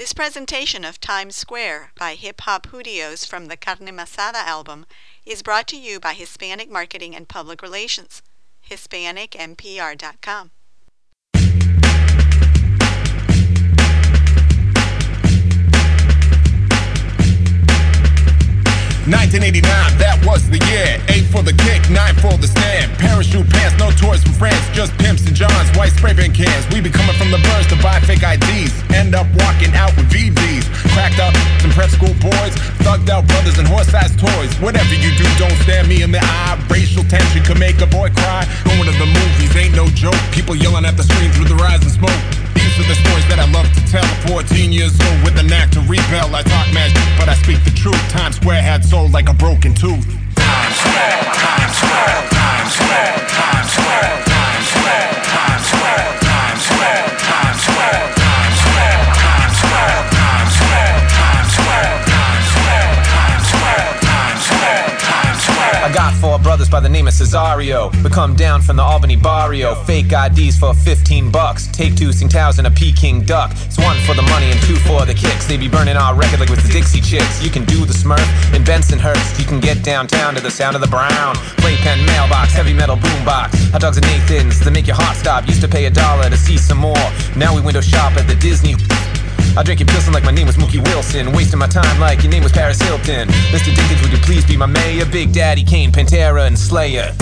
This presentation of Times Square by Hip Hop Hoodios from the Carne Masada album is brought to you by Hispanic Marketing and Public Relations, HispanicMPR.com. 1989, that was the year. Eight for the kick, nine for the stand. Parachute pants, no toys from France, just pimps and johns, white spray paint cans. We be coming from the birds to buy fake IDs. End up walking out with VVs. Cracked up some prep school boys, thugged out brothers and horse-sized toys. Whatever you do, don't stare me in the eye. Racial tension could make a boy cry. Going to the movies ain't no joke. People yelling at the screen through the rise and smoke. These are the tell. 14 years old with a knack to rebel. I talk mad, but I speak the truth. Times Square had sold like a broken tooth. Times Square, Times Square, Times I got four brothers by the name of Cesario. We come down from the Albany barrio. Fake IDs for 15 bucks. Take two Tsingtaos and a Peking duck. It's one for the money and two for the kicks. They be burning our record like with the Dixie Chicks. You can do the Smurf in Bensonhurst. You can get downtown to the sound of the brown. Playpen, mailbox, heavy metal boombox. Hot dogs and Nathan's that make your heart stop. Used to pay a dollar to see some more. Now we window shop at the Disney. I drink your pilsen like my name was Mookie Wilson. Wasting my time like your name was Paris Hilton. Mr. Dinkins, would you please be my mayor? Big Daddy Kane, Pantera, and Slayer.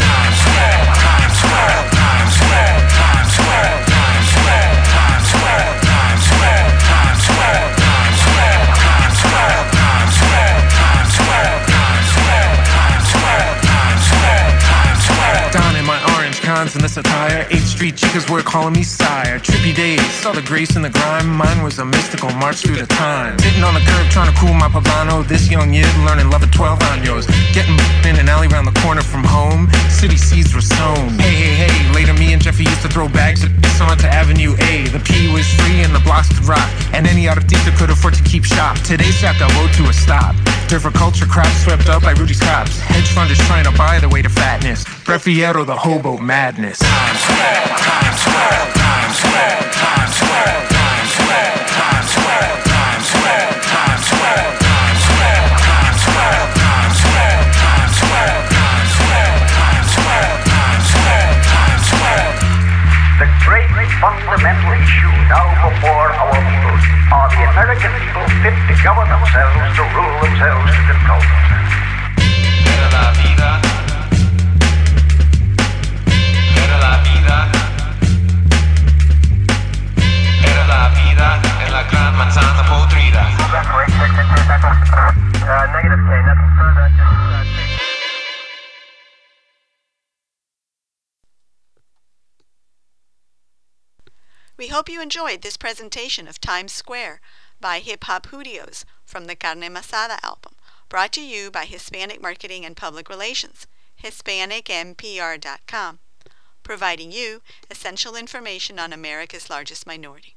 In this attire. 8th Street chicas were calling me sire. Trippy days, saw the grace and the grime. Mine was a mystical march through the time. Sitting on the curb trying to cool my poblano. This young yid learning love at 12 años. Getting in alley around the corner from home. City seeds were sown. Hey, hey, hey. Later, me and Jeffy used to throw bags of this onto Avenue A. The P was free and the blocks could rock. And any artista could afford to keep shop. Today, sat the road to a stop. Different culture crap swept up by Rudy's cops. Hedge funders trying to buy the way to fatness. Prefiero the hobo madness. Times Square, Times Square, Times Square, Times Square, fundamental issue now before our people are the American people fit to govern themselves, to rule themselves, to control themselves. We hope you enjoyed this presentation of Times Square by Hip Hop Hoodios from the Carne Masada album, brought to you by Hispanic Marketing and Public Relations, HispanicMPR.com, providing you essential information on America's largest minority.